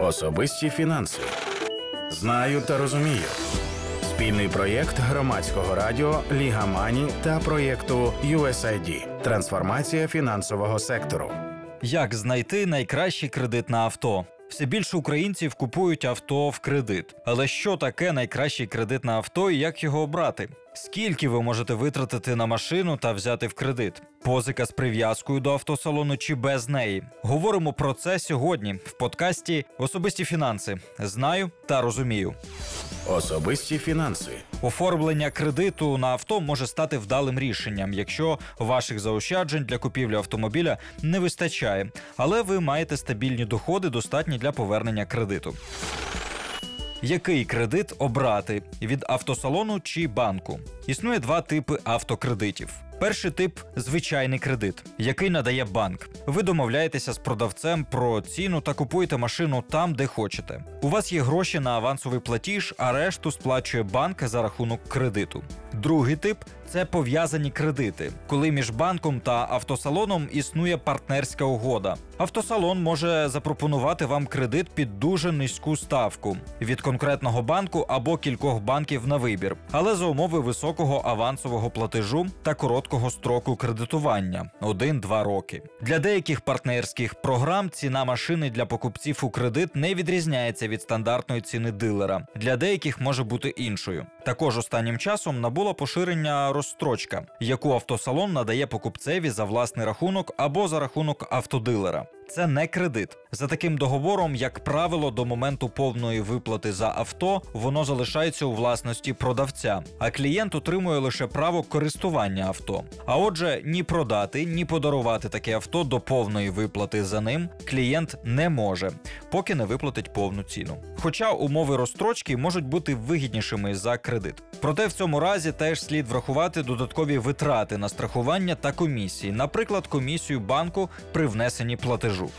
Особисті фінанси. Знаю та розумію. Спільний проєкт громадського радіо Ліга Мані та проєкту USAID. Трансформація фінансового сектору. Як знайти найкращий кредит на авто? Все більше українців купують авто в кредит. Але що таке найкращий кредит на авто і як його обрати? Скільки ви можете витратити на машину та взяти в кредит? Позика з прив'язкою до автосалону чи без неї? Говоримо про це сьогодні в подкасті Особисті фінанси. Знаю та розумію. Особисті фінанси. Оформлення кредиту на авто може стати вдалим рішенням, якщо ваших заощаджень для купівлі автомобіля не вистачає, але ви маєте стабільні доходи, достатні для повернення кредиту. Який кредит обрати від автосалону чи банку? Існує два типи автокредитів. Перший тип звичайний кредит, який надає банк. Ви домовляєтеся з продавцем про ціну та купуєте машину там, де хочете. У вас є гроші на авансовий платіж, а решту сплачує банк за рахунок кредиту. Другий тип це пов'язані кредити, коли між банком та автосалоном існує партнерська угода. Автосалон може запропонувати вам кредит під дуже низьку ставку від конкретного банку або кількох банків на вибір, але за умови високого авансового платежу та короткого строку кредитування 1-2 роки. Для деяких партнерських програм ціна машини для покупців у кредит не відрізняється від стандартної ціни дилера. Для деяких може бути іншою. Також останнім часом набула поширення розстрочка, яку автосалон надає покупцеві за власний рахунок або за рахунок автодилера. Це не кредит. За таким договором, як правило, до моменту повної виплати за авто воно залишається у власності продавця, а клієнт отримує лише право користування авто. А отже, ні продати, ні подарувати таке авто до повної виплати за ним клієнт не може, поки не виплатить повну ціну. Хоча умови розстрочки можуть бути вигіднішими за кредит. Проте в цьому разі теж слід врахувати додаткові витрати на страхування та комісії, наприклад, комісію банку при внесенні платежу. Caju.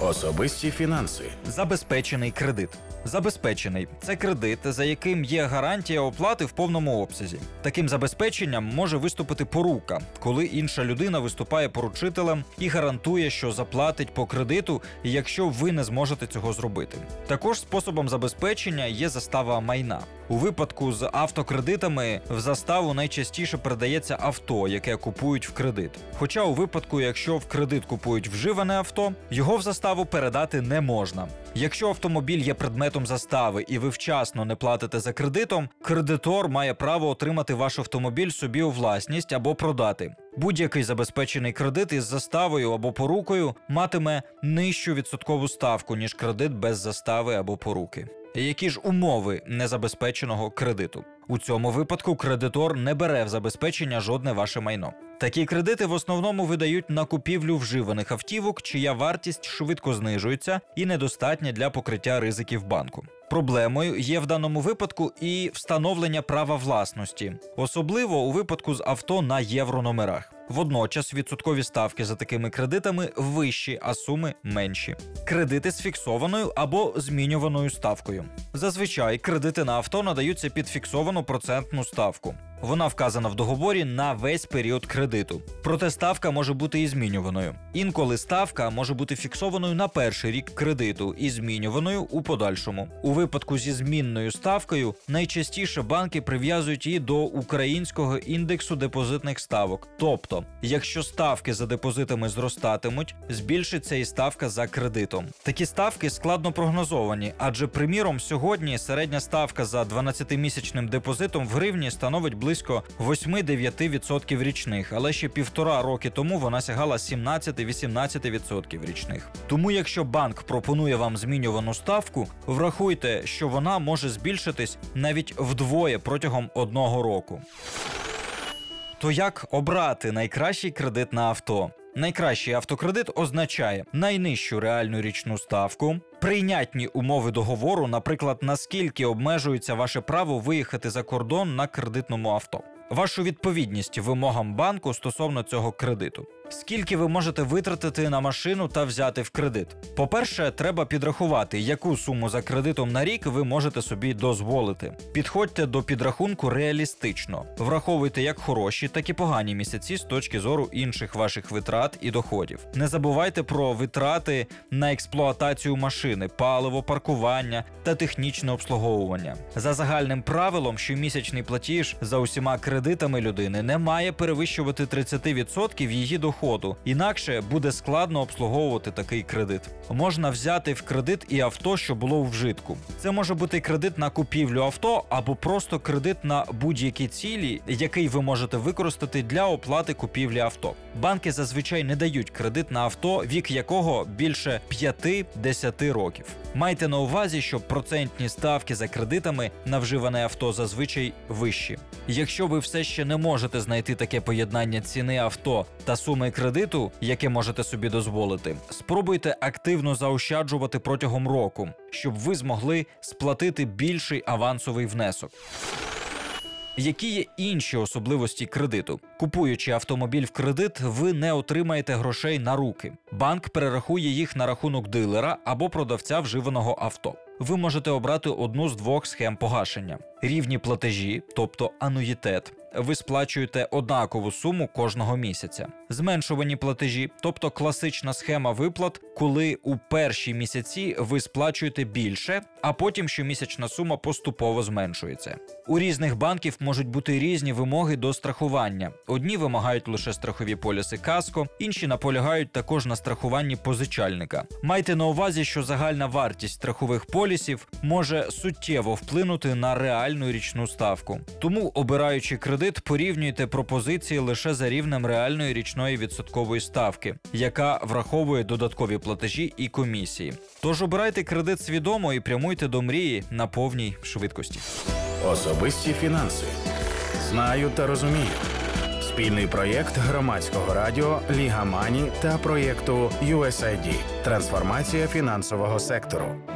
Особисті фінанси. Забезпечений кредит. Забезпечений це кредит, за яким є гарантія оплати в повному обсязі. Таким забезпеченням може виступити порука, коли інша людина виступає поручителем і гарантує, що заплатить по кредиту, якщо ви не зможете цього зробити. Також способом забезпечення є застава майна. У випадку з автокредитами в заставу найчастіше передається авто, яке купують в кредит. Хоча у випадку, якщо в кредит купують вживане авто, його в заставу передати не можна. Якщо автомобіль є предметом застави і ви вчасно не платите за кредитом, кредитор має право отримати ваш автомобіль собі у власність або продати. Будь-який забезпечений кредит із заставою або порукою матиме нижчу відсоткову ставку, ніж кредит без застави або поруки. Які ж умови незабезпеченого кредиту? У цьому випадку кредитор не бере в забезпечення жодне ваше майно. Такі кредити в основному видають на купівлю вживаних автівок, чия вартість швидко знижується і недостатня для покриття ризиків банку. Проблемою є в даному випадку і встановлення права власності, особливо у випадку з авто на єврономерах. Водночас відсоткові ставки за такими кредитами вищі, а суми менші. Кредити з фіксованою або змінюваною ставкою. Зазвичай кредити на авто надаються під фіксовану процентну ставку. Вона вказана в договорі на весь період кредиту. Проте ставка може бути і змінюваною. Інколи ставка може бути фіксованою на перший рік кредиту і змінюваною у подальшому. У випадку зі змінною ставкою найчастіше банки прив'язують її до українського індексу депозитних ставок. Тобто, якщо ставки за депозитами зростатимуть, збільшиться і ставка за кредитом. Такі ставки складно прогнозовані, адже, приміром, сьогодні середня ставка за 12-місячним депозитом в гривні становить близько 8-9% річних, але ще півтора роки тому вона сягала 17-18% річних. Тому, якщо банк пропонує вам змінювану ставку, врахуйте, що вона може збільшитись навіть вдвоє протягом одного року. То як обрати найкращий кредит на авто? Найкращий автокредит означає найнижчу реальну річну ставку, прийнятні умови договору, наприклад, наскільки обмежується ваше право виїхати за кордон на кредитному авто. Вашу відповідність вимогам банку стосовно цього кредиту. Скільки ви можете витратити на машину та взяти в кредит? По-перше, треба підрахувати, яку суму за кредитом на рік ви можете собі дозволити. Підходьте до підрахунку реалістично, враховуйте як хороші, так і погані місяці з точки зору інших ваших витрат і доходів. Не забувайте про витрати на експлуатацію машини, паливо, паркування та технічне обслуговування. За загальним правилом, щомісячний платіж за усіма кредитами людини не має перевищувати 30% її доходу, інакше буде складно обслуговувати такий кредит. Можна взяти в кредит і авто, що було у вжитку. Це може бути кредит на купівлю авто або просто кредит на будь-які цілі, який ви можете використати для оплати купівлі авто. Банки зазвичай не дають кредит на авто, вік якого більше 5-10 років. Майте на увазі, що процентні ставки за кредитами на вживане авто зазвичай вищі. Якщо ви все ще не можете знайти таке поєднання ціни авто та суми кредиту, яке можете собі дозволити, спробуйте активно заощаджувати протягом року, щоб ви змогли сплатити більший авансовий внесок. Які є інші особливості кредиту? Купуючи автомобіль в кредит, ви не отримаєте грошей на руки. Банк перерахує їх на рахунок дилера або продавця вживаного авто. Ви можете обрати одну з двох схем погашення: рівні платежі, тобто ануїтет. Ви сплачуєте однакову суму кожного місяця. Зменшувані платежі, тобто класична схема виплат, коли у перші місяці ви сплачуєте більше, а потім щомісячна сума поступово зменшується. У різних банків можуть бути різні вимоги до страхування. Одні вимагають лише страхові поліси каско, інші наполягають також на страхуванні позичальника. Майте на увазі, що загальна вартість страхових полісів може суттєво вплинути на реальну річну ставку. Тому, обираючи кредит, порівнюйте пропозиції лише за рівнем реальної річної відсоткової ставки, яка враховує додаткові платежі і комісії. Тож обирайте кредит свідомо і прямуйте до мрії на повній швидкості. Особисті фінанси. Знаю та розумію. Спільний проєкт громадського радіо Ліга Мані та проєкту USAID. Трансформація фінансового сектору.